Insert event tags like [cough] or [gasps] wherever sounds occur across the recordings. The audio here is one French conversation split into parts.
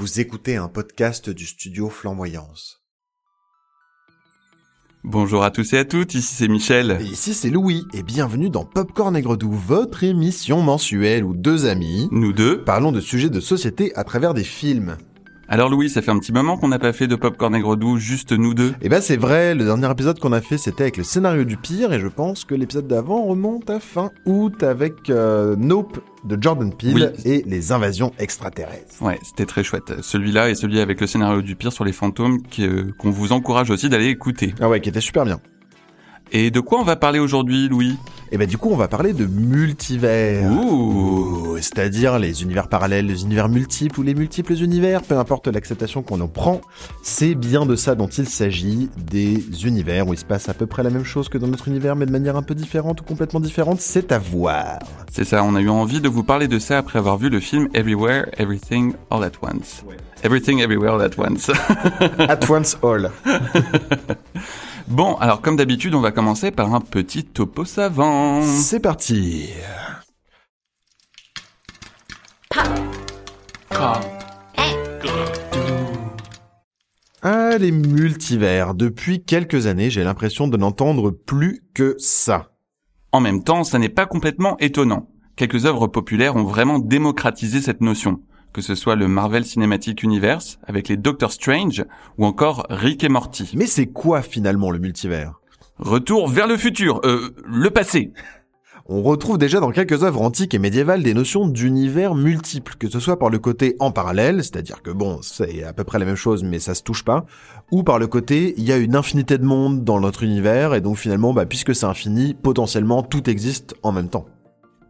Vous écoutez un podcast du studio Flamboyance. Bonjour à tous et à toutes, ici c'est Michel. Et ici c'est Louis, et bienvenue dans Popcorn Aigre Doux, votre émission mensuelle où deux amis Nous deux. parlons de sujets de société à travers des films. Alors Louis, ça fait un petit moment qu'on n'a pas fait de popcorn aigre doux, juste nous deux. Et ben c'est vrai, le dernier épisode qu'on a fait c'était avec le scénario du pire, et je pense que l'épisode d'avant remonte à fin août avec euh, Nope de Jordan Peele et les invasions extraterrestres. Ouais, c'était très chouette. Celui-là et celui avec le scénario du pire sur les fantômes qu'on vous encourage aussi d'aller écouter. Ah ouais, qui était super bien. Et de quoi on va parler aujourd'hui, Louis? Et ben du coup on va parler de multivers. Ouh C'est-à-dire les univers parallèles, les univers multiples ou les multiples univers, peu importe l'acceptation qu'on en prend, c'est bien de ça dont il s'agit, des univers où il se passe à peu près la même chose que dans notre univers, mais de manière un peu différente ou complètement différente, c'est à voir. C'est ça, on a eu envie de vous parler de ça après avoir vu le film Everywhere, Everything, All at Once. Everything, Everywhere, All at Once. At once all. [laughs] bon, alors comme d'habitude, on va commencer par un petit topo savant. C'est parti. Ah, les multivers. Depuis quelques années, j'ai l'impression de n'entendre plus que ça. En même temps, ça n'est pas complètement étonnant. Quelques œuvres populaires ont vraiment démocratisé cette notion, que ce soit le Marvel Cinematic Universe avec les Doctor Strange ou encore Rick et Morty. Mais c'est quoi finalement le multivers? Retour vers le futur, euh, le passé. On retrouve déjà dans quelques œuvres antiques et médiévales des notions d'univers multiples, que ce soit par le côté en parallèle, c'est-à-dire que bon, c'est à peu près la même chose mais ça se touche pas, ou par le côté il y a une infinité de mondes dans notre univers et donc finalement bah, puisque c'est infini, potentiellement tout existe en même temps.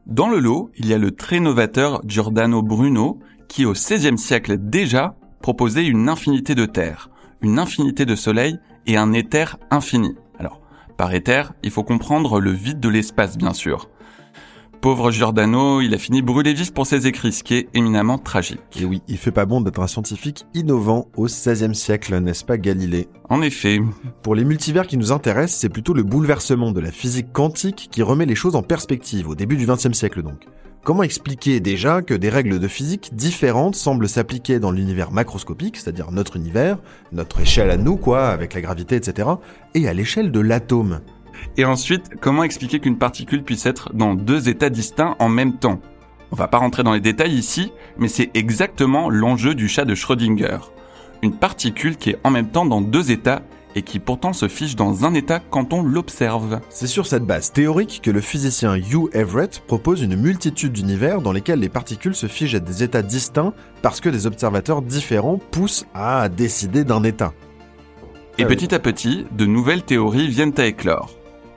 Dans le lot, il y a le très novateur Giordano Bruno qui au XVIe siècle déjà proposait une infinité de terres, une infinité de soleils et un éther infini. Alors, par éther, il faut comprendre le vide de l'espace bien sûr. Pauvre Giordano, il a fini brûlé vif pour ses écrits, ce qui est éminemment tragique. Et oui, il fait pas bon d'être un scientifique innovant au XVIe siècle, n'est-ce pas Galilée? En effet, Pour les multivers qui nous intéressent, c'est plutôt le bouleversement de la physique quantique qui remet les choses en perspective, au début du XXe siècle donc. Comment expliquer déjà que des règles de physique différentes semblent s'appliquer dans l'univers macroscopique, c'est-à-dire notre univers, notre échelle à nous quoi, avec la gravité, etc., et à l'échelle de l'atome? Et ensuite, comment expliquer qu'une particule puisse être dans deux états distincts en même temps? On va pas rentrer dans les détails ici, mais c'est exactement l'enjeu du chat de Schrödinger. Une particule qui est en même temps dans deux états et qui pourtant se fiche dans un état quand on l'observe. C'est sur cette base théorique que le physicien Hugh Everett propose une multitude d'univers dans lesquels les particules se figent à des états distincts parce que des observateurs différents poussent à décider d'un état. Et Ah oui. petit à petit, de nouvelles théories viennent à éclore.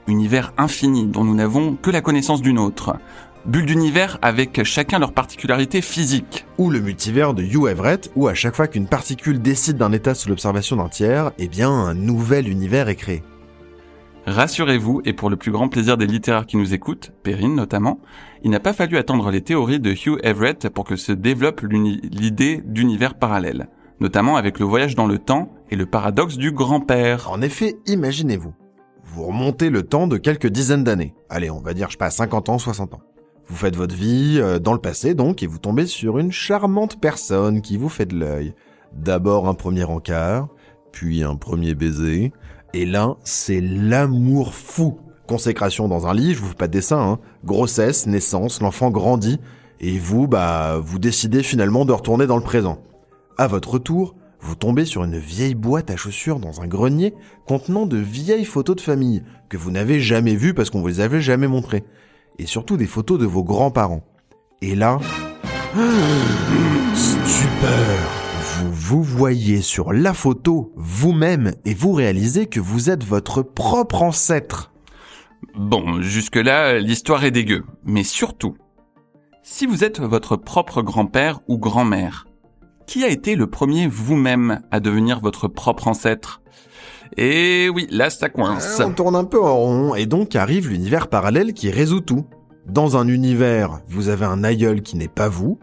Univers infini dont nous n'avons que la connaissance d'une autre. Bulles d'univers avec chacun leur particularité physique. Ou le multivers de Hugh Everett, où à chaque fois qu'une particule décide d'un état sous l'observation d'un tiers, eh bien un nouvel univers est créé. Rassurez-vous, et pour le plus grand plaisir des littéraires qui nous écoutent, Perrine notamment, il n'a pas fallu attendre les théories de Hugh Everett pour que se développe l'idée d'univers parallèle, notamment avec le voyage dans le temps et le paradoxe du grand-père. En effet, imaginez-vous. Vous remontez le temps de quelques dizaines d'années. Allez, on va dire, je sais pas, 50 ans, 60 ans. Vous faites votre vie euh, dans le passé, donc, et vous tombez sur une charmante personne qui vous fait de l'œil. D'abord un premier encart, puis un premier baiser, et là, c'est l'amour fou. Consécration dans un lit, je vous fais pas de dessin, hein. Grossesse, naissance, l'enfant grandit, et vous, bah, vous décidez finalement de retourner dans le présent. À votre retour, vous tombez sur une vieille boîte à chaussures dans un grenier contenant de vieilles photos de famille que vous n'avez jamais vues parce qu'on vous les avait jamais montrées. Et surtout des photos de vos grands-parents. Et là, [gasps] stupeur Vous vous voyez sur la photo vous-même et vous réalisez que vous êtes votre propre ancêtre. Bon, jusque-là, l'histoire est dégueu. Mais surtout, si vous êtes votre propre grand-père ou grand-mère, qui a été le premier vous-même à devenir votre propre ancêtre? Et oui, là ça coince. On tourne un peu en rond et donc arrive l'univers parallèle qui résout tout. Dans un univers, vous avez un aïeul qui n'est pas vous,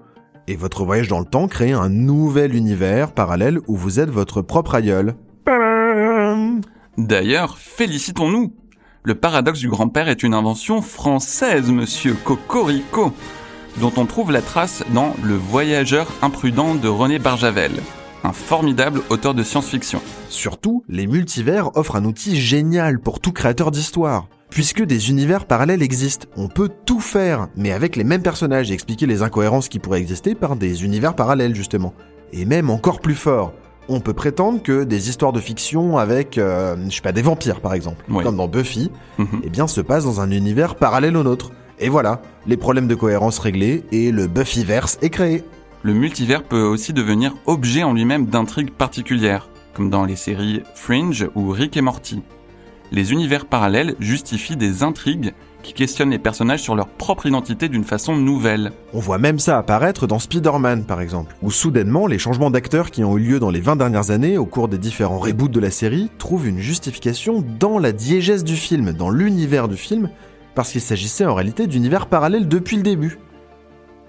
et votre voyage dans le temps crée un nouvel univers parallèle où vous êtes votre propre aïeul. D'ailleurs, félicitons-nous. Le paradoxe du grand-père est une invention française, monsieur Cocorico. Dont on trouve la trace dans Le Voyageur imprudent de René Barjavel, un formidable auteur de science-fiction. Surtout, les multivers offrent un outil génial pour tout créateur d'histoire. Puisque des univers parallèles existent, on peut tout faire, mais avec les mêmes personnages et expliquer les incohérences qui pourraient exister par des univers parallèles justement. Et même encore plus fort, on peut prétendre que des histoires de fiction avec, euh, je sais pas, des vampires par exemple, Oui. comme dans Buffy, Mhm. eh bien se passent dans un univers parallèle au nôtre. Et voilà, les problèmes de cohérence réglés et le Buffyverse est créé. Le multivers peut aussi devenir objet en lui-même d'intrigues particulières, comme dans les séries Fringe ou Rick et Morty. Les univers parallèles justifient des intrigues qui questionnent les personnages sur leur propre identité d'une façon nouvelle. On voit même ça apparaître dans Spider-Man par exemple, où soudainement les changements d'acteurs qui ont eu lieu dans les 20 dernières années au cours des différents reboots de la série trouvent une justification dans la diégèse du film, dans l'univers du film, parce qu'il s'agissait en réalité d'univers parallèles depuis le début.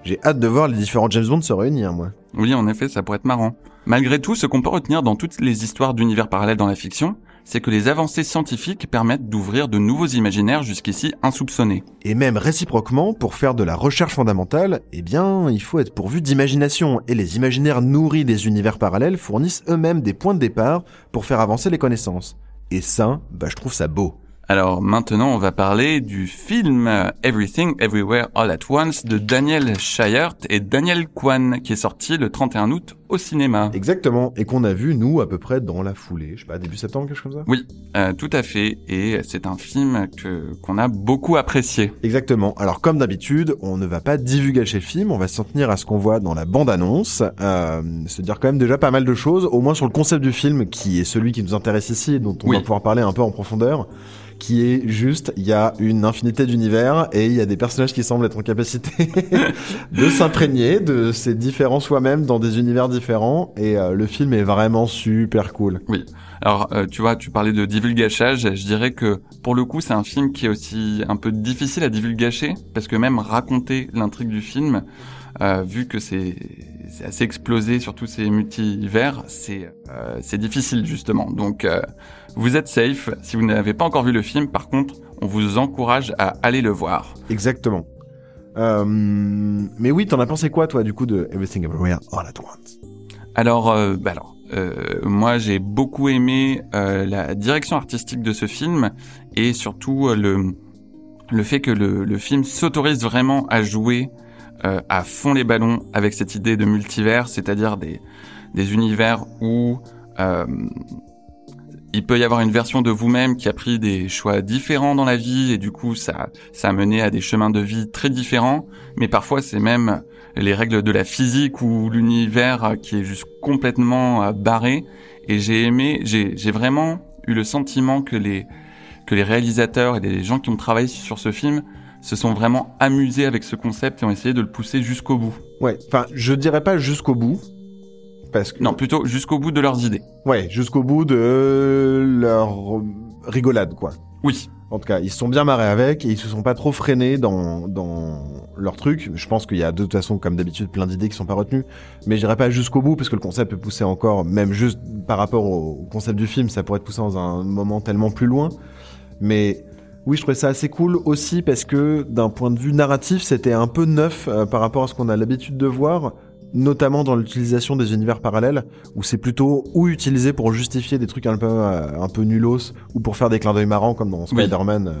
J'ai hâte de voir les différents James Bond se réunir, moi. Oui, en effet, ça pourrait être marrant. Malgré tout, ce qu'on peut retenir dans toutes les histoires d'univers parallèles dans la fiction, c'est que les avancées scientifiques permettent d'ouvrir de nouveaux imaginaires jusqu'ici insoupçonnés. Et même réciproquement, pour faire de la recherche fondamentale, eh bien, il faut être pourvu d'imagination, et les imaginaires nourris des univers parallèles fournissent eux-mêmes des points de départ pour faire avancer les connaissances. Et ça, bah je trouve ça beau. Alors maintenant, on va parler du film Everything Everywhere All at Once de Daniel Scheiert et Daniel Kwan, qui est sorti le 31 août au cinéma. Exactement, et qu'on a vu, nous, à peu près dans la foulée, je sais pas, début septembre, quelque chose comme ça? Oui, euh, tout à fait, et c'est un film que qu'on a beaucoup apprécié. Exactement. Alors comme d'habitude, on ne va pas divulgacher le film, on va s'en tenir à ce qu'on voit dans la bande-annonce, euh, se dire quand même déjà pas mal de choses, au moins sur le concept du film, qui est celui qui nous intéresse ici, dont on Oui. va pouvoir parler un peu en profondeur, qui est juste, il y a une infinité d'univers et il y a des personnages qui semblent être en capacité [laughs] de s'imprégner de ces différents soi-même dans des univers différents, et euh, le film est vraiment super cool. Alors, euh, tu vois, tu parlais de divulgachage, je dirais que pour le coup, c'est un film qui est aussi un peu difficile à divulgacher, parce que même raconter l'intrigue du film, euh, vu que c'est assez explosé sur tous ces multivers, c'est euh, c'est difficile justement. Donc, euh, vous êtes safe. Si vous n'avez pas encore vu le film, par contre, on vous encourage à aller le voir. Exactement. Euh, mais oui, t'en as pensé quoi, toi, du coup, de Everything Everywhere All at Once? Alors, euh, bah alors, euh, moi j'ai beaucoup aimé euh, la direction artistique de ce film et surtout euh, le le fait que le, le film s'autorise vraiment à jouer euh, à fond les ballons avec cette idée de multivers, c'est-à-dire des des univers où euh, il peut y avoir une version de vous-même qui a pris des choix différents dans la vie et du coup ça ça a mené à des chemins de vie très différents, mais parfois c'est même les règles de la physique ou l'univers qui est juste complètement euh, barré. Et j'ai aimé, j'ai j'ai vraiment eu le sentiment que les que les réalisateurs et les gens qui ont travaillé sur ce film se sont vraiment amusés avec ce concept et ont essayé de le pousser jusqu'au bout. Ouais, enfin, je dirais pas jusqu'au bout, parce que... Non, plutôt jusqu'au bout de leurs idées. Ouais, jusqu'au bout de leur rigolade, quoi. Oui, En tout cas, ils se sont bien marrés avec et ils se sont pas trop freinés dans, dans leur truc. Je pense qu'il y a de toute façon, comme d'habitude, plein d'idées qui sont pas retenues. Mais j'irai pas jusqu'au bout parce que le concept peut pousser encore, même juste par rapport au, concept du film, ça pourrait être poussé dans un moment tellement plus loin. Mais oui, je trouvais ça assez cool aussi parce que d'un point de vue narratif, c'était un peu neuf euh, par rapport à ce qu'on a l'habitude de voir, notamment dans l'utilisation des univers parallèles, où c'est plutôt ou utilisé pour justifier des trucs un peu euh, un peu nulos ou pour faire des clins d'œil marrants comme dans. Spider-Man euh,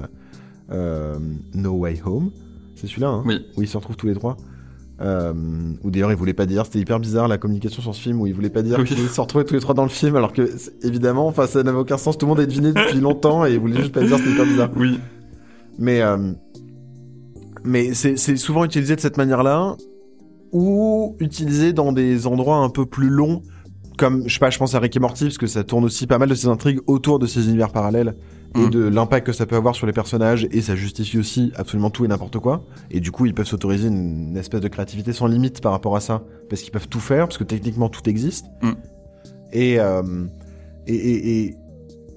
euh, No Way Home. C'est celui-là, hein? Oui. où ils se retrouvent tous les trois. Euh, ou d'ailleurs ils voulaient pas dire, c'était hyper bizarre la communication sur ce film où ils voulaient pas dire Oui. qu'ils se retrouvaient tous les trois dans le film alors que évidemment enfin ça n'avait aucun sens, tout le monde est deviné depuis [laughs] longtemps et ils voulaient juste pas dire, c'était hyper bizarre. Oui. Mais euh, mais c'est souvent utilisé de cette manière-là ou utilisé dans des endroits un peu plus longs comme je sais pas, je pense à Rick et Morty parce que ça tourne aussi pas mal de ces intrigues autour de ces univers parallèles et Mm. de l'impact que ça peut avoir sur les personnages et ça justifie aussi absolument tout et n'importe quoi et du coup ils peuvent s'autoriser une, une espèce de créativité sans limite par rapport à ça parce qu'ils peuvent tout faire parce que techniquement tout existe Mm. et, euh, et, et, et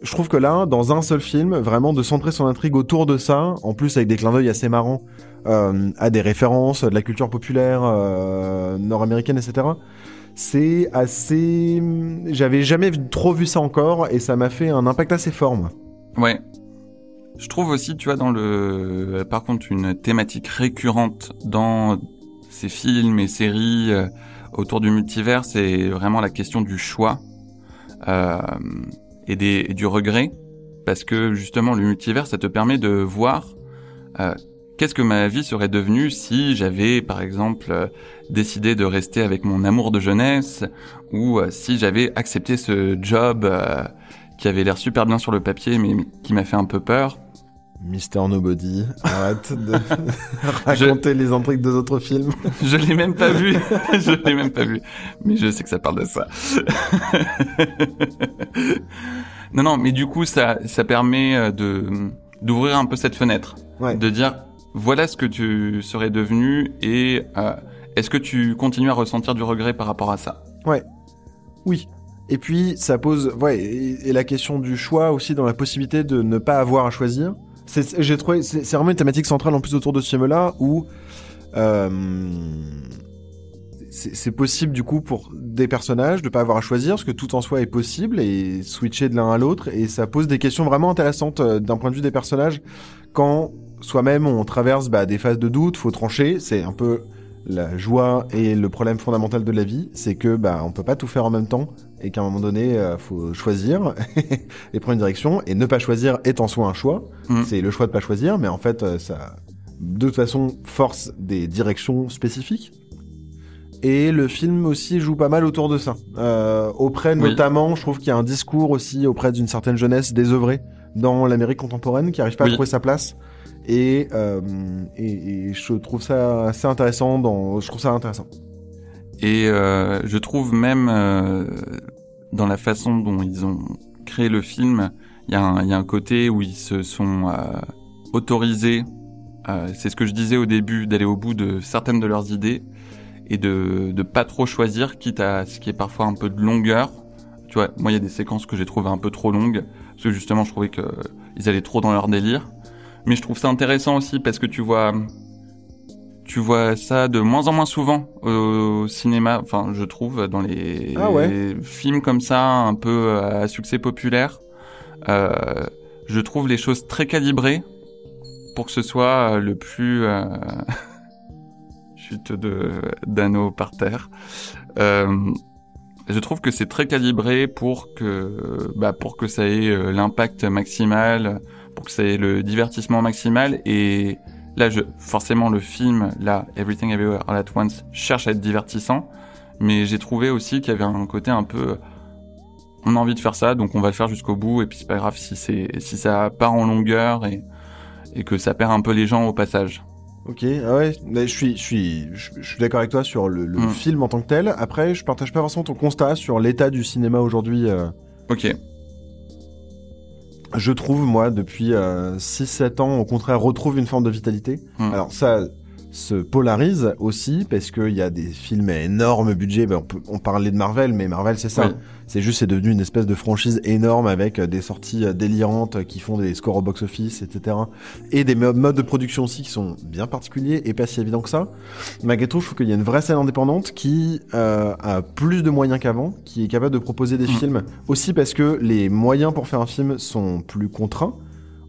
je trouve que là dans un seul film vraiment de centrer son intrigue autour de ça en plus avec des clins d'œil assez marrants à des références de la culture populaire euh, nord-américaine etc c'est assez j'avais jamais trop vu ça encore et ça m'a fait un impact assez fort moi. Ouais. Je trouve aussi, tu vois, dans le, par contre, une thématique récurrente dans ces films et séries euh, autour du multivers, c'est vraiment la question du choix euh, et, des, du regret, parce que justement le multivers, ça te permet de voir euh, qu'est-ce que ma vie serait devenue si j'avais, par exemple, euh, décidé de rester avec mon amour de jeunesse, ou euh, si j'avais accepté ce job euh, qui avait l'air super bien sur le papier, mais qui m'a fait un peu peur? Mister Nobody, arrête de [laughs] raconter les intrigues des autres films. [laughs] Je l'ai même pas vu, [laughs] je l'ai même pas vu, mais je sais que ça parle de ça. non, non, mais du coup, ça, ça permet de d'ouvrir un peu cette fenêtre, Ouais. de dire voilà ce que tu serais devenu et euh, est-ce que tu continues à ressentir du regret par rapport à ça? Oui. Et puis, ça pose, ouais, et, la question du choix aussi dans la possibilité de ne pas avoir à choisir. C'est, j'ai trouvé, c'est vraiment une thématique centrale en plus autour de ce film-là où euh, c'est possible du coup pour des personnages de pas avoir à choisir parce que tout en soi est possible et switcher de l'un à l'autre et ça pose des questions vraiment intéressantes euh, d'un point de vue des personnages quand soi-même on traverse bah, des phases de doute, faut trancher, c'est un peu la joie et le problème fondamental de la vie, c'est que bah on peut pas tout faire en même temps et qu'à un moment donné euh, faut choisir [laughs] et prendre une direction et ne pas choisir est en soi un choix. Mm. C'est le choix de pas choisir, mais en fait euh, ça de toute façon force des directions spécifiques. Et le film aussi joue pas mal autour de ça. Euh, auprès Oui. notamment, je trouve qu'il y a un discours aussi auprès d'une certaine jeunesse désœuvrée dans l'Amérique contemporaine qui arrive pas Oui. à trouver sa place. Et, euh, et, et je trouve ça assez intéressant. Dans, je trouve ça intéressant. Et euh, je trouve même euh, dans la façon dont ils ont créé le film, il y, y a un côté où ils se sont euh, autorisés, euh, c'est ce que je disais au début, d'aller au bout de certaines de leurs idées et de de pas trop choisir, quitte à ce qui est parfois un peu de longueur. Tu vois, moi il y a des séquences que j'ai trouvées un peu trop longues parce que justement je trouvais que ils allaient trop dans leur délire. Mais je trouve ça intéressant aussi parce que tu vois tu vois ça de moins en moins souvent au cinéma, enfin je trouve dans les Ah ouais. films comme ça un peu à succès populaire. Euh, je trouve les choses très calibrées pour que ce soit le plus euh... [laughs] chute de d'anneau par terre. Euh, je trouve que c'est très calibré pour que bah, pour que ça ait euh, l'impact maximal, pour que ait le divertissement maximal et là je forcément le film là Everything Everywhere All at Once cherche à être divertissant mais j'ai trouvé aussi qu'il y avait un côté un peu on a envie de faire ça donc on va le faire jusqu'au bout et puis c'est pas grave si c'est si ça part en longueur et et que ça perd un peu les gens au passage. Ok, ah ouais, mais je suis, je suis, je, je suis d'accord avec toi sur le, le Mm. film en tant que tel. Après, je partage pas forcément ton constat sur l'état du cinéma aujourd'hui. euh. OK. Je trouve, moi, depuis euh, 6-7 ans, au contraire, retrouve une forme de vitalité. Mm. Alors ça se polarise aussi parce qu'il y a des films à énorme budget. Ben, on, peut, on parlait de Marvel, mais Marvel, c'est ça. Oui. C'est juste, c'est devenu une espèce de franchise énorme avec euh, des sorties euh, délirantes euh, qui font des scores au box-office, etc. Et des mo- modes de production aussi qui sont bien particuliers et pas si évidents que ça. Malgré tout, je trouve qu'il y a une vraie scène indépendante qui euh, a plus de moyens qu'avant, qui est capable de proposer des Mm. films. Aussi parce que les moyens pour faire un film sont plus contraints.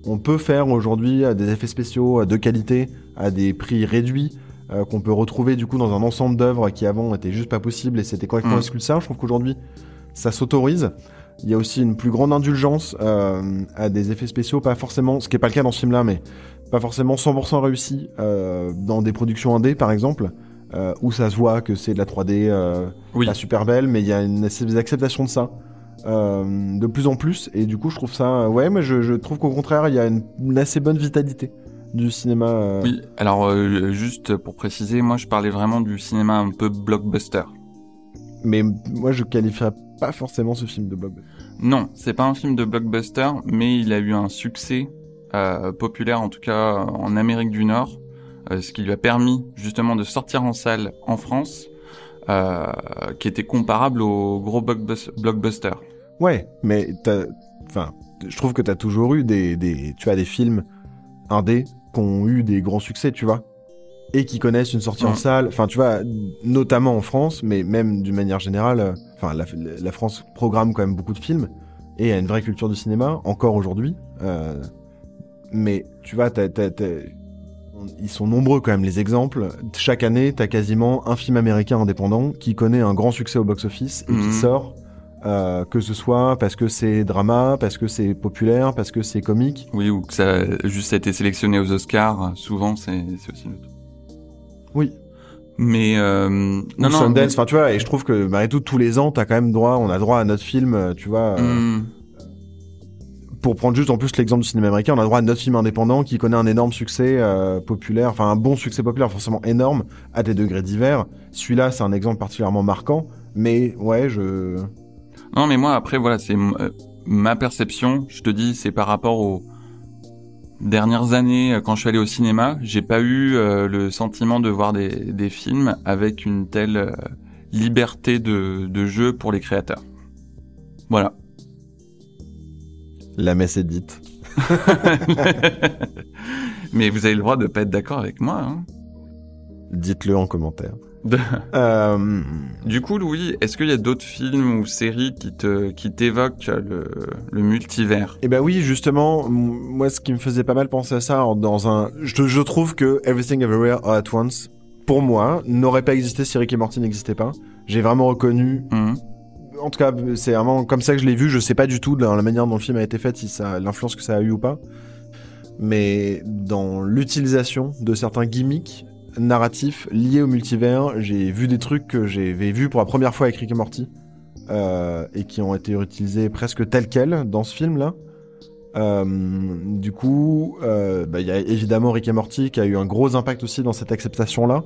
On peut faire aujourd'hui des effets spéciaux de qualité à des prix réduits euh, qu'on peut retrouver du coup dans un ensemble d'œuvres qui avant étaient juste pas possibles et c'était correctement Mm. ça. Je trouve qu'aujourd'hui ça s'autorise. Il y a aussi une plus grande indulgence euh, à des effets spéciaux, pas forcément, ce qui est pas le cas dans ce film-là, mais pas forcément 100% réussi euh, dans des productions indé par exemple, euh, où ça se voit que c'est de la 3D euh, Oui. pas super belle, mais il y a une espèce d'acceptation de ça. euh, de plus en plus et du coup je trouve ça ouais mais je, je trouve qu'au contraire il y a une, une assez bonne vitalité du cinéma euh, Oui, alors euh, juste pour préciser, moi je parlais vraiment du cinéma un peu blockbuster. mais moi je qualifierais pas forcément ce film de blockbuster Non, c'est pas un film de blockbuster, mais il a eu un succès euh, populaire, en tout cas en Amérique du Nord, euh, ce qui lui a permis justement de sortir en salle en France, euh, qui était comparable au gros blockbus- blockbuster. Ouais, mais t'as, enfin, je trouve que t'as toujours eu des, des, tu as des films indés qui ont eu des grands succès, tu vois, et qui connaissent une sortie en salle. Enfin, tu vois, notamment en France, mais même d'une manière générale. euh, Enfin, la, la France programme quand même beaucoup de films et a une vraie culture du cinéma encore aujourd'hui. Euh, mais tu vois, Ils sont nombreux quand même les exemples. Chaque année, t'as quasiment un film américain indépendant qui connaît un grand succès au box-office et qui Mhm. sort, euh, que ce soit parce que c'est drama, parce que c'est populaire, parce que c'est comique. Oui, ou que ça a juste été sélectionné aux Oscars, souvent c'est aussi le cas. Oui. Mais euh, Non, non, non. Sundance, enfin tu vois, et je trouve que malgré tout, tous les ans, t'as quand même droit, on a droit à notre film, euh, tu vois. euh, Hmm, pour prendre juste en plus l'exemple du cinéma américain, on a droit à notre film indépendant qui connaît un énorme succès euh, populaire, enfin un bon succès populaire, forcément énorme, à des degrés divers. Celui-là, c'est un exemple particulièrement marquant, mais ouais, je... Non, mais moi après voilà, c'est euh, ma perception. Je te dis, c'est par rapport aux dernières années euh, quand je suis allé au cinéma, j'ai pas eu euh, le sentiment de voir des, des films avec une telle euh, liberté de, de jeu pour les créateurs. Voilà. La messe est dite. [laughs] mais vous avez le droit de pas être d'accord avec moi. Hein. Dites-le en commentaire. Euh, Du coup, Louis, est-ce qu'il y a d'autres films ou séries qui te qui t'évoquent le, le multivers? Eh ben oui, justement, moi, ce qui me faisait pas mal penser à ça, dans un, je, je trouve que Everything Everywhere All at Once, pour moi, n'aurait pas existé si Rick et Morty n'existait pas. J'ai vraiment reconnu, Hum, en tout cas, c'est vraiment comme ça que je l'ai vu. Je sais pas du tout dans la manière dont le film a été fait, si ça, l'influence que ça a eu ou pas. Mais dans l'utilisation de certains gimmicks narratifs liés au multivers, j'ai vu des trucs que j'avais vus pour la première fois avec Rick et Morty. euh, et qui ont été utilisés presque tels quels dans ce film-là. Euh, du coup, euh, bah, il y a évidemment Rick et Morty qui a eu un gros impact aussi dans cette acceptation-là.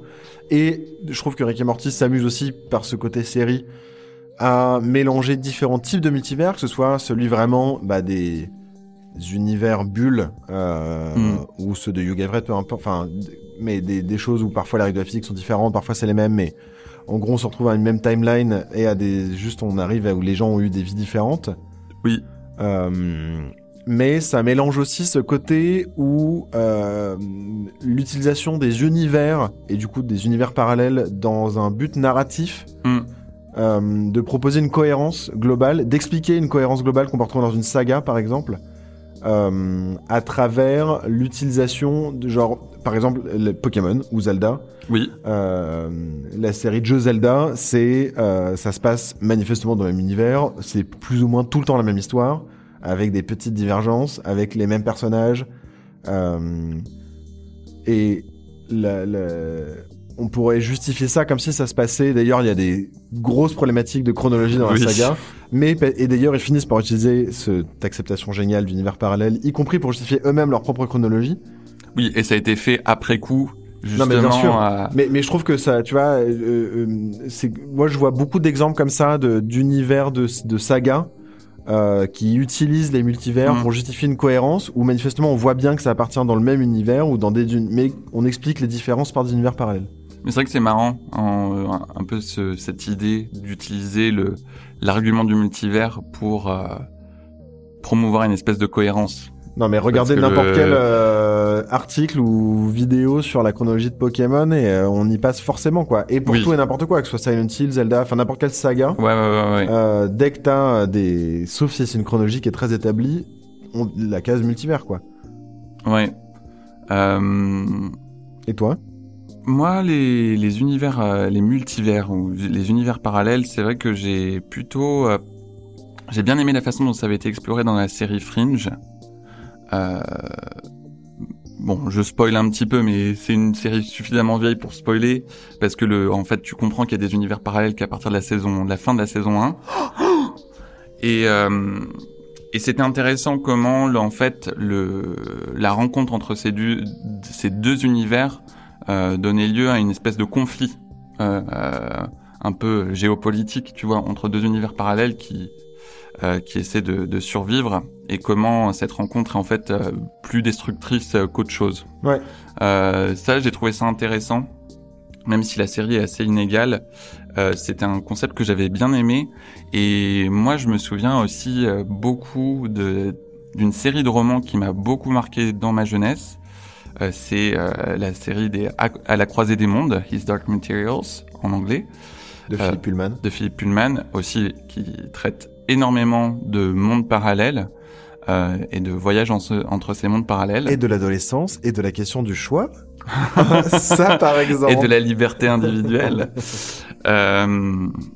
Et je trouve que Rick et Morty s'amuse aussi par ce côté série à mélanger différents types de multivers, que ce soit celui vraiment bah, des univers bulles euh, Mm. ou ceux de Hugh Everett, peu importe. Enfin, mais des, des choses où parfois les règles de la physique sont différentes, parfois c'est les mêmes, mais en gros on se retrouve à une même timeline et à des juste on arrive à où les gens ont eu des vies différentes. Oui. Euh, mais ça mélange aussi ce côté où euh, l'utilisation des univers et du coup des univers parallèles dans un but narratif hum. euh, de proposer une cohérence globale, d'expliquer une cohérence globale qu'on peut retrouver dans une saga, par exemple, euh, à travers l'utilisation de genre, par exemple, le Pokémon ou Zelda. Oui. Euh, la série de jeux Zelda, c'est, euh, ça se passe manifestement dans le même univers. C'est plus ou moins tout le temps la même histoire, avec des petites divergences, avec les mêmes personnages. Euh, et la, la- on pourrait justifier ça comme si ça se passait. D'ailleurs, il y a des grosses problématiques de chronologie dans Oui. la saga. Mais et d'ailleurs, ils finissent par utiliser cette acceptation géniale d'univers parallèle, y compris pour justifier eux-mêmes leur propre chronologie. Oui, et ça a été fait après coup, justement. Non, mais bien sûr. Mais, mais je trouve que ça, tu vois, euh, euh, c'est, moi je vois beaucoup d'exemples comme ça d'univers de, de saga euh, qui utilisent les multivers Mhm. pour justifier une cohérence où manifestement on voit bien que ça appartient dans le même univers ou dans des, mais on explique les différences par des univers parallèles. Mais c'est vrai que c'est marrant, en, euh, un, peu ce- cette idée d'utiliser le l'argument du multivers pour euh, promouvoir une espèce de cohérence. Non mais regardez n'importe le- quel euh, article ou vidéo sur la chronologie de Pokémon et euh, on y passe forcément quoi. Et pour Oui. tout et n'importe quoi, que ce soit Silent Hill, Zelda, enfin n'importe quelle saga. Ouais, ouais, ouais. Euh, dès que t'as des, sauf si c'est une chronologie qui est très établie, on... la case multivers quoi. ouais. Et toi? Moi, les, univers, euh, les multivers ou les univers parallèles, c'est vrai que j'ai plutôt, euh, j'ai bien aimé la façon dont ça avait été exploré dans la série Fringe. Euh, bon, je spoil un petit peu, mais c'est une série suffisamment vieille pour spoiler parce que le, en fait, tu comprends qu'il y a des univers parallèles qu'à partir de la saison, de la fin de la saison 1. [gasps] Et euh, et c'était intéressant comment, en fait, le la rencontre entre ces deux ces deux univers euh, donnait lieu à une espèce de conflit euh, euh, un peu géopolitique, tu vois, entre deux univers parallèles qui euh, qui essaient de, de survivre et comment cette rencontre est en fait euh, plus destructrice qu'autre chose. Ouais. Euh, ça, j'ai trouvé ça intéressant, même si la série est assez inégale. Euh, C'était un concept que j'avais bien aimé et moi, je me souviens aussi euh, beaucoup de d'une série de romans qui m'a beaucoup marqué dans ma jeunesse. Euh, c'est euh, la série des à, la croisée des mondes, His Dark Materials en anglais, De Euh, Philippe Pullman. de Philip Pullman, aussi qui traite énormément de mondes parallèles. euh, et de voyage en ce- entre ces mondes parallèles Et de l'adolescence, et de la question du choix. [laughs] ça, par exemple. et de la liberté individuelle. [laughs] Euh,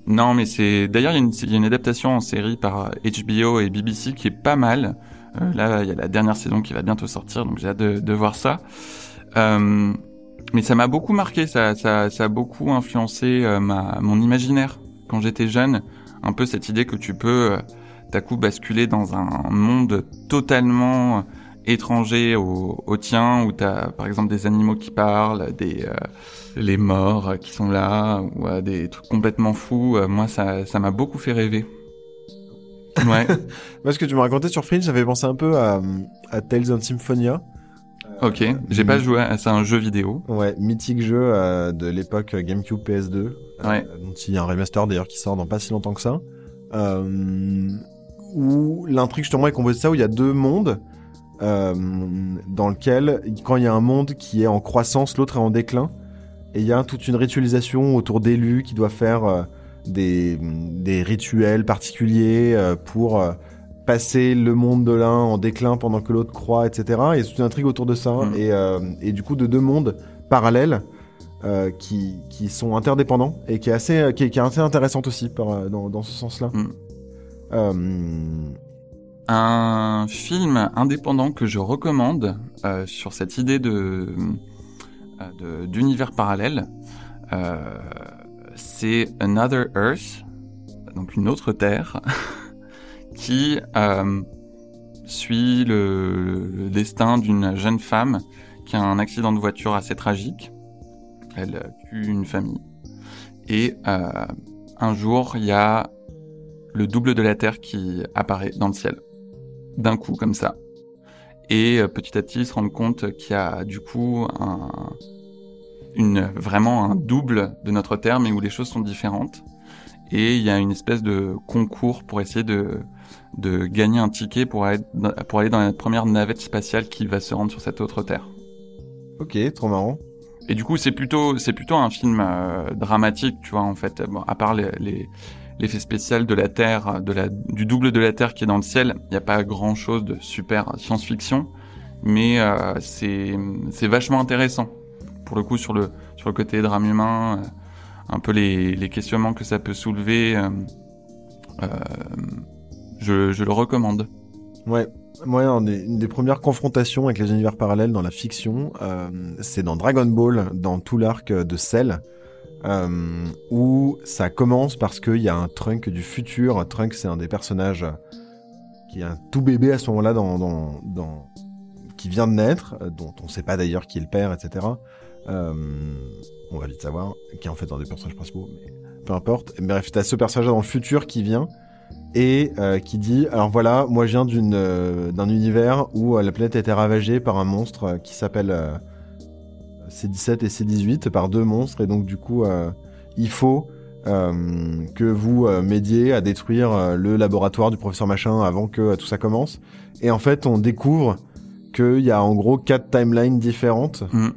non, mais c'est d'ailleurs y, il y a une adaptation en série par HBO et BBC qui est pas mal. Euh, là, il y a la dernière saison qui va bientôt sortir, donc j'ai hâte de, de voir ça. Euh, mais ça m'a beaucoup marqué, ça, ça, ça a beaucoup influencé euh, ma, mon imaginaire quand j'étais jeune. Un peu cette idée que tu peux euh, d'un coup basculer dans un monde totalement étranger au, au tien, où tu as par exemple des animaux qui parlent, des euh, les morts euh, qui sont là, ou euh, des trucs complètement fous. Euh, moi, ça m'a beaucoup fait rêver. Ouais, [laughs] Moi, ce que tu me racontais sur Fringe, j'avais pensé un peu à, à Tales of Symphonia. ok. J'ai pas joué, à- c'est un jeu vidéo. Ouais, mythique jeu euh, de l'époque GameCube PS2. euh, Ouais. dont il y a un remaster d'ailleurs qui sort dans pas si longtemps que ça. Euh, où l'intrigue justement est composée de ça, où il y a deux mondes. Euh, dans lequel, quand il y a un monde qui est en croissance, l'autre est en déclin. Et il y a toute une ritualisation autour d'élus qui doivent faire euh, des, des rituels particuliers euh, pour euh, passer le monde de l'un en déclin pendant que l'autre croît, etc. Et c'est toute une intrigue autour de ça. Mm. Et, euh, et du coup, de deux mondes parallèles euh, qui, qui sont interdépendants et qui est assez, qui est, qui est assez intéressante aussi par, dans, dans ce sens-là. Mm. Euh, Un film indépendant que je recommande euh, sur cette idée de d'univers parallèle, c'est Another Earth, donc une autre Terre, [laughs] qui euh, suit le, destin d'une jeune femme qui a un accident de voiture assez tragique. Elle tue une famille. Et euh, un jour, il y a le double de la Terre qui apparaît dans le ciel. D'un coup, comme ça. Et euh, petit à petit, ils se rendent compte qu'il y a du coup un, une, vraiment un double de notre Terre, mais où les choses sont différentes. Et il y a une espèce de concours pour essayer de, de gagner un ticket pour aller, pour aller dans la première navette spatiale qui va se rendre sur cette autre Terre. ok, trop marrant. Et du coup, c'est plutôt, c'est plutôt un film euh, dramatique, tu vois, en fait. Bon, à part les, les- l'effet spécial de la Terre, de la, du double de la Terre qui est dans le ciel, il n'y a pas grand chose de super science-fiction, mais euh, c'est, c'est vachement intéressant. Pour le coup, sur le, sur le côté drame humain, euh, un peu les, les questionnements que ça peut soulever, euh, euh, je, je le recommande. Ouais. Des- une des premières confrontations avec les univers parallèles dans la fiction, c'est dans Dragon Ball, dans tout l'arc de Cell, où ça commence parce qu'il y a un Trunk du futur. Trunk, c'est un des personnages qui est un tout bébé à ce moment-là, dans, dans, qui vient de naître, dont on sait pas d'ailleurs qui est le père, etc. Euh, on va vite savoir, qui est en fait un des personnages principaux, mais peu importe. Bref, t'as ce personnage dans le futur qui vient et euh, qui dit alors voilà moi je viens d'une euh, d'un univers où euh, la planète a été ravagée par un monstre qui s'appelle euh, C17 et C18 par deux monstres et donc du coup il faut que vous m'aidiez à détruire le laboratoire du professeur machin avant que tout ça commence et en fait on découvre qu'il y a en gros quatre timelines différentes Mm.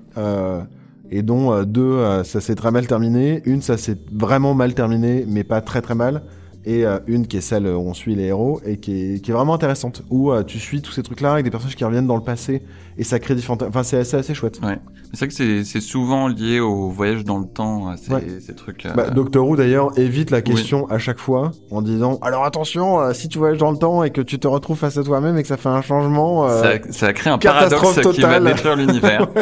Et dont euh, deux euh, ça s'est très mal terminé, une ça s'est vraiment mal terminé mais pas très très mal et euh, une qui est celle où on suit les héros et qui est, qui est vraiment intéressante où euh, tu suis tous ces trucs là avec des personnages qui reviennent dans le passé et ça crée différentes enfin c'est assez, assez chouette. C'est vrai que c'est, c'est souvent lié au voyage dans le temps, à ces, Ouais. ces trucs. euh, Bah, Doctor Who d'ailleurs évite la question à chaque fois en disant alors attention euh, si tu voyages dans le temps et que tu te retrouves face à toi-même et que ça fait un changement euh, ça, ça crée un paradoxe qui va détruire l'univers. [laughs]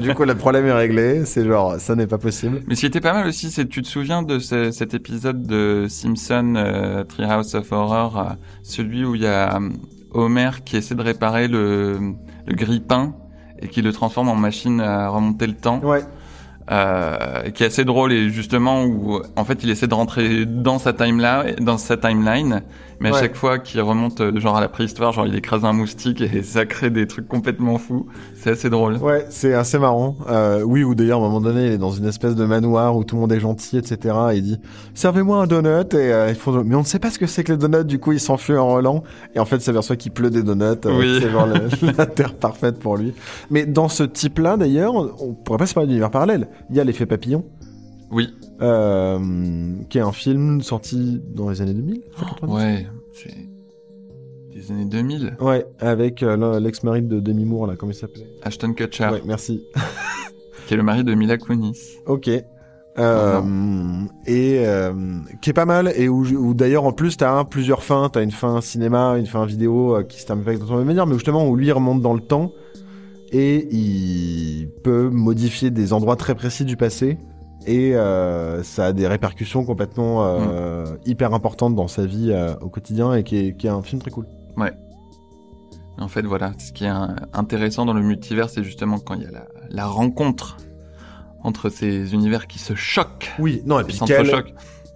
du coup le problème est réglé c'est genre ça n'est pas possible. Mais ce qui était pas mal aussi, c'est tu te souviens de ce- cet épisode de Simpson euh, Treehouse of Horror, euh, celui où il y a euh, Homer qui essaie de réparer le, le grille-pain et qui le transforme en machine à remonter le temps, Ouais. Euh, qui est assez drôle et justement où en fait il essaie de rentrer dans sa timeline, dans sa timeline, mais à Ouais. chaque fois qu'il remonte euh, genre à la préhistoire, genre il écrase un moustique et [laughs] ça crée des trucs complètement fous. C'est assez drôle. Ouais, c'est assez marrant. Euh, oui, ou d'ailleurs, à un moment donné, il est dans une espèce de manoir où tout le monde est gentil, etc. Et il dit Servez-moi un donut. Et euh, ils font Mais on ne sait pas ce que c'est que les donuts. Du coup, il s'enfuit en Roland. Et en fait, il s'aperçoit qu'il pleut des donuts. Euh, Oui. C'est genre le- [laughs] la terre parfaite pour lui. Mais dans ce type-là, d'ailleurs, on pourrait pas se parler d'univers parallèle. Il y a l'effet papillon, Oui. euh, qui est un film sorti dans les années 2000. fin 90. Ouais. c'est- des années 2000. Ouais, avec euh, l'ex-mari de Demi Moore, là, comment il s'appelait? Ashton Kutcher. Ouais, merci. [laughs] qui est le mari de Mila Kunis. Ok. Euh, et euh, qui est pas mal et où, où d'ailleurs en plus t'as plusieurs fins t'as une fin cinéma une fin vidéo euh, qui se termine pas exactement de la même manière mais justement où lui remonte dans le temps et il peut modifier des endroits très précis du passé et euh, ça a des répercussions complètement euh, hyper importantes dans sa vie euh, au quotidien et qui est, qui est un film très cool. Ouais. En fait, voilà, ce qui est intéressant dans le multivers, c'est justement quand il y a la, la rencontre entre ces univers qui se choquent. Oui, non, et puis Qui quel,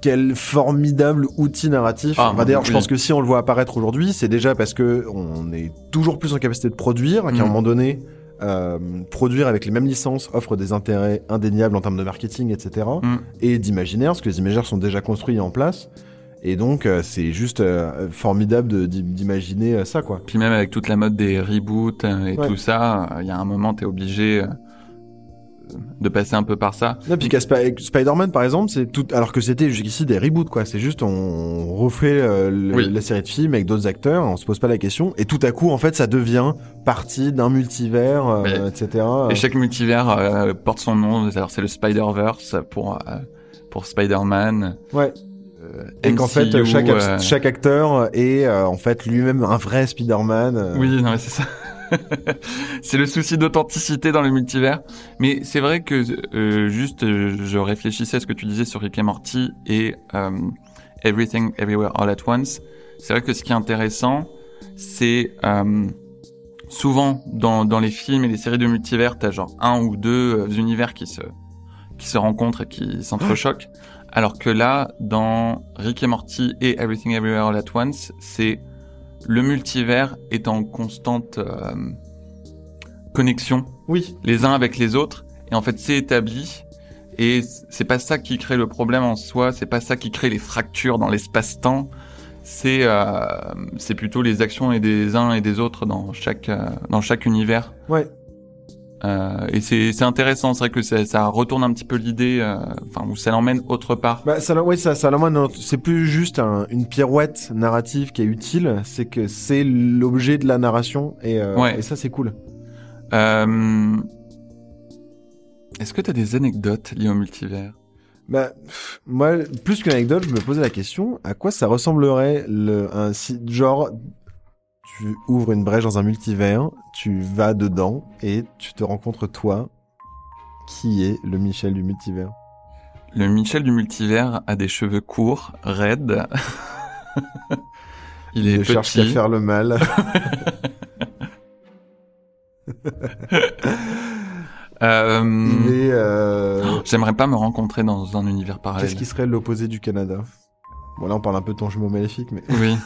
quel formidable outil narratif. Ah, Enfin, D'ailleurs, je pense que si on le voit apparaître aujourd'hui, c'est déjà parce que on est toujours plus en capacité de produire, qu'à un Mm. moment donné, euh, produire avec les mêmes licences offre des intérêts indéniables en termes de marketing, etc. Mm. Et d'imaginaire, parce que les imaginaires sont déjà construits et en place. Et donc, euh, c'est juste euh, formidable d'imaginer euh, ça, quoi. Puis même avec toute la mode des reboots et Ouais. tout ça, il y a un moment, t'es obligé de passer un peu par ça. Non, puis qu'à Sp- Spider-Man, par exemple, c'est tout, alors que c'était jusqu'ici des reboots, quoi. C'est juste, on refait euh, le- Oui. la série de films avec d'autres acteurs, on se pose pas la question, et tout à coup, en fait, ça devient partie d'un multivers, euh, Oui. etc. Et chaque multivers euh, porte son nom. Alors c'est le Spider-Verse pour pour Spider-Man. Ouais. Et qu'en fait, chaque, chaque acteur est, en fait, lui-même un vrai Spider-Man. Oui, non, c'est ça. C'est le souci d'authenticité dans le multivers. Mais c'est vrai que euh, juste, euh, je réfléchissais à ce que tu disais sur Rick et Morty et euh, Everything Everywhere All at Once. C'est vrai que ce qui est intéressant, c'est euh, souvent dans, dans les films et les séries de multivers, t'as genre un ou deux euh, univers qui se qui se rencontrent et qui s'entrechoquent. Alors que là, dans Rick et Morty et Everything Everywhere All at Once, c'est le multivers est en constante euh, connexion Oui. les uns avec les autres et en fait c'est établi et c'est pas ça qui crée le problème en soi c'est pas ça qui crée les fractures dans l'espace-temps c'est euh, c'est plutôt les actions et des uns et des autres dans chaque euh, dans chaque univers Ouais. Euh, et c'est c'est intéressant c'est vrai que ça, ça retourne un petit peu l'idée euh, enfin où ça l'emmène autre part Bah, ça, ouais, ça, ça l'emmène c'est plus juste un- une pirouette narrative qui est utile, c'est que c'est l'objet de la narration, et, euh, Ouais. et ça, c'est cool. Est-ce que tu as des anecdotes liées au multivers? Bah, pff, moi, plus qu'une anecdote, je me posais la question, à quoi ça ressemblerait le, un site, genre, tu ouvres une brèche dans un multivers, tu vas dedans, et tu te rencontres toi, qui est le Michel du multivers. Le Michel du multivers a des cheveux courts, raides. [laughs] Il est Il cherche petit. faire le mal. [laughs] [laughs] Euh, Il est, euh, J'aimerais pas me rencontrer dans un univers parallèle. qu'est-ce qui serait l'opposé du Canada? Bon, là, on parle un peu de ton jumeau maléfique, mais. Oui.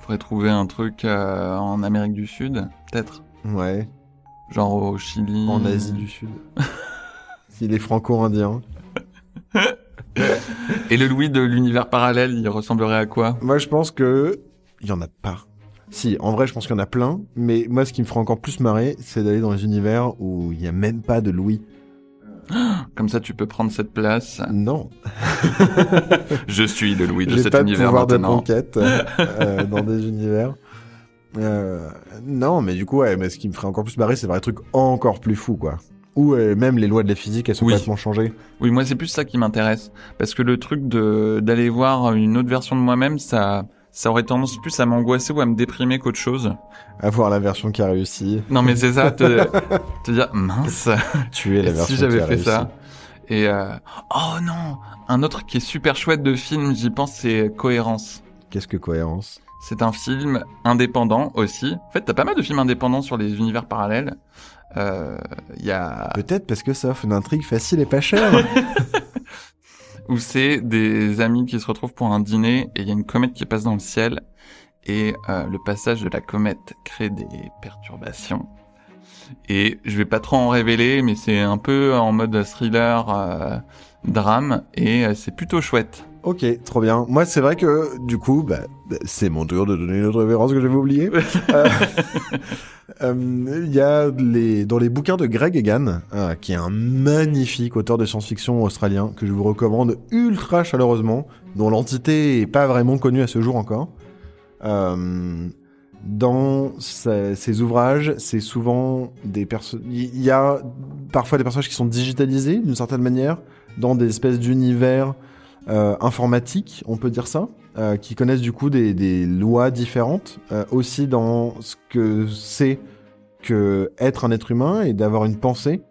Faudrait trouver un truc euh, en Amérique du Sud, peut-être. Ouais. Genre au Chili. En Asie du Sud. [laughs] Il est franco-indien. Et le Louis de l'univers parallèle, il ressemblerait à quoi? Moi, je pense que il y en a pas. Si, en vrai, je pense qu'il y en a plein. Mais moi, ce qui me ferait encore plus marrer, c'est d'aller dans les univers où il y a même pas de Louis. [gasps] Comme ça, tu peux prendre cette place. Non, [laughs] Je suis le Louis de cet pas univers pouvoir de conquête [laughs] euh, dans des univers. Euh, non, mais du coup, ouais, mais ce qui me ferait encore plus marrer, c'est des trucs encore plus fous, quoi. Où euh, même les lois de la physique, elles sont Oui. complètement changées. Oui, moi c'est plus ça qui m'intéresse parce que le truc de d'aller voir une autre version de moi-même, ça ça aurait tendance plus à m'angoisser ou à me déprimer qu'autre chose. Avoir la version qui a réussi. Non mais c'est ça, te, [laughs] te dire mince, Tuer la et version si j'avais fait réussi. ça. Et euh, oh non, un autre qui est super chouette de film, j'y pense, c'est Cohérence. Qu'est-ce que cohérence? C'est un film indépendant aussi. En fait, t'as pas mal de films indépendants sur les univers parallèles. Euh, y a Peut-être parce que ça offre une intrigue facile et pas chère. [laughs] où c'est des amis qui se retrouvent pour un dîner et il y a une comète qui passe dans le ciel et euh, le passage de la comète crée des perturbations. Et je vais pas trop en révéler, mais c'est un peu en mode thriller, euh, drame et euh, c'est plutôt chouette. Ok, trop bien. Moi, c'est vrai que, du coup, bah, c'est mon tour de donner une autre référence que j'avais oubliée. [laughs] Euh, Il y a dans les bouquins de Greg Egan, euh, qui est un magnifique auteur de science-fiction australien, que je vous recommande ultra chaleureusement, dont l'entité est pas vraiment connue à ce jour encore. Euh, dans ces, ces ouvrages, c'est souvent des personnes. Il y a parfois des personnages qui sont digitalisés d'une certaine manière dans des espèces d'univers euh, informatiques, on peut dire ça, euh, qui connaissent du coup des, des lois différentes, euh, aussi dans ce que c'est que être un être humain et d'avoir une pensée.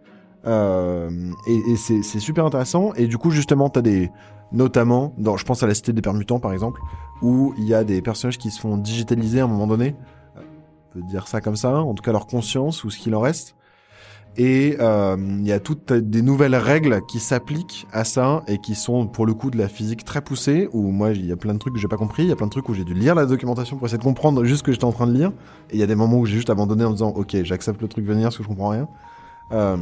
Euh, et et c'est super intéressant. Et du coup, justement, t'as des, notamment, dans, je pense à la Cité des Permutants par exemple, où il y a des personnages qui se font digitaliser à un moment donné. Euh, On peut dire ça comme ça, en tout cas leur conscience ou ce qu'il en reste. Et euh, il y a toutes des nouvelles règles qui s'appliquent à ça et qui sont pour le coup de la physique très poussée. Où moi il y a plein de trucs que j'ai pas compris, il y a plein de trucs où j'ai dû lire la documentation pour essayer de comprendre juste ce que j'étais en train de lire. Et il y a des moments où j'ai juste abandonné en me disant ok j'accepte le truc venir parce que je comprends rien. Euh,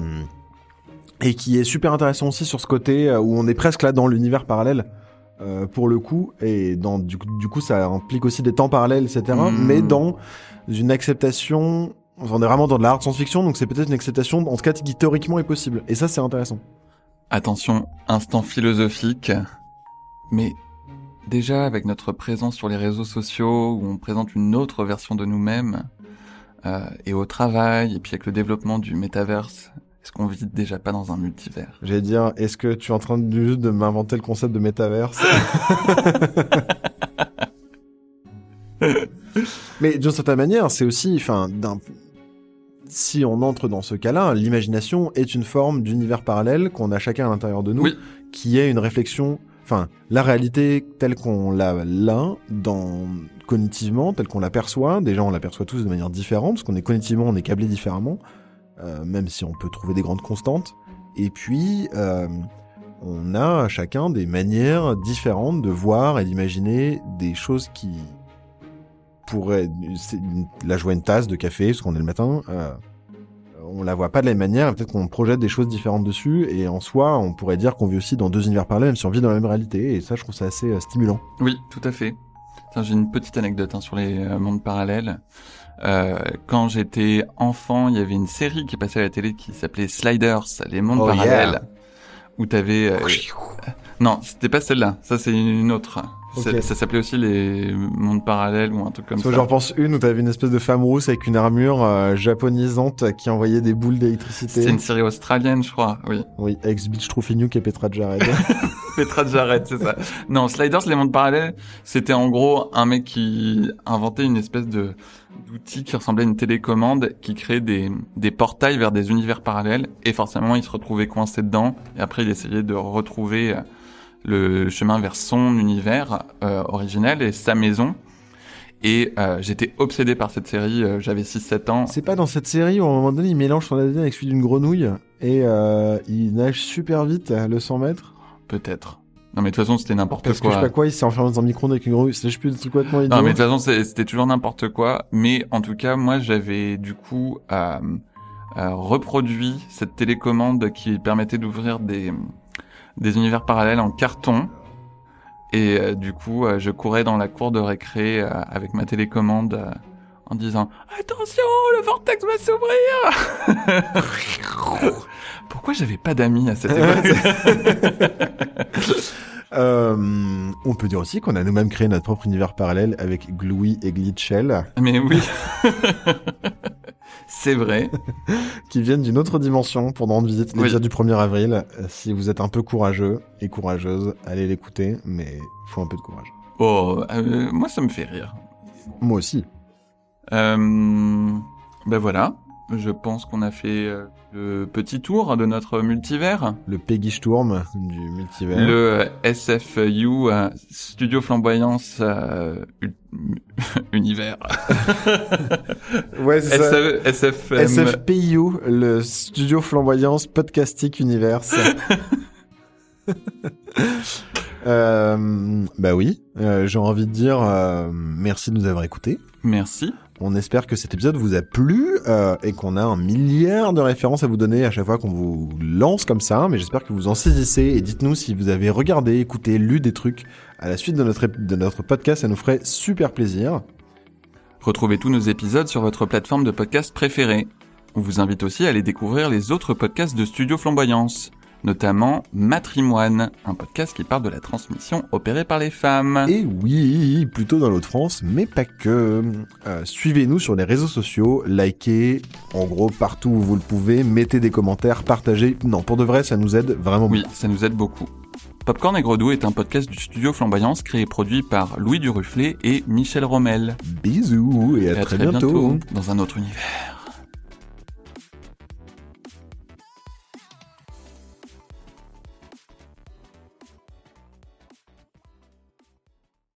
et qui est super intéressant aussi sur ce côté euh, où on est presque là dans l'univers parallèle euh, pour le coup et dans du, coup- du coup ça implique aussi des temps parallèles etc Mm. mais dans une acceptation on est vraiment dans de la hard science-fiction donc c'est peut-être une acceptation en tout cas qui théoriquement est possible. Et ça c'est intéressant. Attention, instant philosophique. Mais déjà, avec notre présence sur les réseaux sociaux, où on présente une autre version de nous-mêmes, euh, et au travail, et puis avec le développement du métaverse, est-ce qu'on vit déjà pas dans un multivers? J'allais dire est-ce que tu es en train de, juste de m'inventer le concept de métaverse? [laughs] Mais d'une certaine manière c'est aussi enfin d'un si on entre dans ce cas-là, l'imagination est une forme d'univers parallèle qu'on a chacun à l'intérieur de nous, Oui. qui est une réflexion, enfin, la réalité telle qu'on l'a là, dans, cognitivement, telle qu'on l'aperçoit, déjà on l'aperçoit tous de manière différente, parce qu'on est cognitivement, on est câblé différemment, euh, même si on peut trouver des grandes constantes, et puis, euh, on a chacun des manières différentes de voir et d'imaginer des choses qui Là, je vois une tasse de café, parce qu'on est le matin, euh, on la voit pas de la même manière, peut-être qu'on projette des choses différentes dessus, et en soi, on pourrait dire qu'on vit aussi dans deux univers parallèles, même si on vit dans la même réalité, et ça, je trouve ça assez euh, stimulant. Oui, tout à fait. J'ai une petite anecdote hein, sur les euh, mondes parallèles. Euh, quand j'étais enfant, il y avait une série qui passait à la télé qui s'appelait Sliders, les mondes Oh, parallèles, yeah. Où t'avais... euh, Non, c'était pas celle-là. Ça, c'est une autre. Ça- s'appelait aussi les mondes parallèles ou un truc comme Soit ça. j'en pense une où t'avais une espèce de femme rousse avec une armure euh, japonisante qui envoyait des boules d'électricité. C'était une série australienne, je crois. Oui. Oui, avec Beach Troufignouk et Petra Jared. [laughs] Petra Jarrett, c'est ça. Non, Sliders, les mondes parallèles, c'était en gros un mec qui inventait une espèce de d'outil qui ressemblait à une télécommande qui créait des, des portails vers des univers parallèles et forcément il se retrouvait coincé dedans et après il essayait de retrouver euh, le chemin vers son univers euh, originel et sa maison et euh, j'étais obsédé par cette série, euh, j'avais 6-7 ans. C'est pas dans cette série où à un moment donné il mélange son ADN avec celui d'une grenouille et euh, il nage super vite à le 100 mètres. Peut-être. Non mais de toute façon c'était n'importe Parce que quoi. je sais pas quoi, il s'est enfermé dans un micro-ondes avec une grenouille. C'est je plus des trucs complètement idiot. Non, mais de toute façon, c'était toujours n'importe quoi. Mais en tout cas, moi, j'avais du coup euh, euh, reproduit cette télécommande qui permettait d'ouvrir des, des univers parallèles en carton. Et euh, du coup, je courais dans la cour de récré avec ma télécommande en disant « Attention, le vortex va s'ouvrir !» [laughs] Pourquoi j'avais pas d'amis à cette [laughs] époque? [laughs] Euh, on peut dire aussi qu'on a nous-mêmes créé notre propre univers parallèle avec Gluey et Glitchell Mais oui, [laughs] c'est vrai. [laughs] qui viennent d'une autre dimension pour nous rendre visite Oui. du 1er avril. Euh, Si vous êtes un peu courageux et courageuse, allez l'écouter, mais il faut un peu de courage. Oh, euh, moi, ça me fait rire. Moi aussi. Euh, ben voilà, je pense qu'on a fait le petit tour de notre multivers, Le Peggy Sturm du multivers. le SFU euh, Studio Flamboyance euh, [laughs] Univers, [laughs] Ouais, c'est ça. SF, SFM. SFPIU, le Studio Flamboyance Podcastic Universe. [laughs] euh, bah oui, euh, j'ai envie de dire merci de nous avoir écoutés. Merci. On espère que cet épisode vous a plu euh, et qu'on a un milliard de références à vous donner à chaque fois qu'on vous lance comme ça. Mais j'espère que vous en saisissez et dites-nous si vous avez regardé, écouté, lu des trucs à la suite de notre, podcast. Ça nous ferait super plaisir. Retrouvez tous nos épisodes sur votre plateforme de podcast préférée. On vous invite aussi à aller découvrir les autres podcasts de Studio Flamboyance. Notamment Matrimoine, un podcast qui parle de la transmission opérée par les femmes. Et oui, plutôt dans l'autre France, mais pas que. Euh, Suivez-nous sur les réseaux sociaux, likez, en gros partout où vous le pouvez, mettez des commentaires, partagez. Non, pour de vrai, ça nous aide vraiment Oui, beaucoup. ça nous aide beaucoup. Popcorn et Gredou est un podcast du studio Flamboyance créé et produit par Louis Duruflet et Michel Rommel. Bisous et à, Et très, bientôt. dans un autre univers.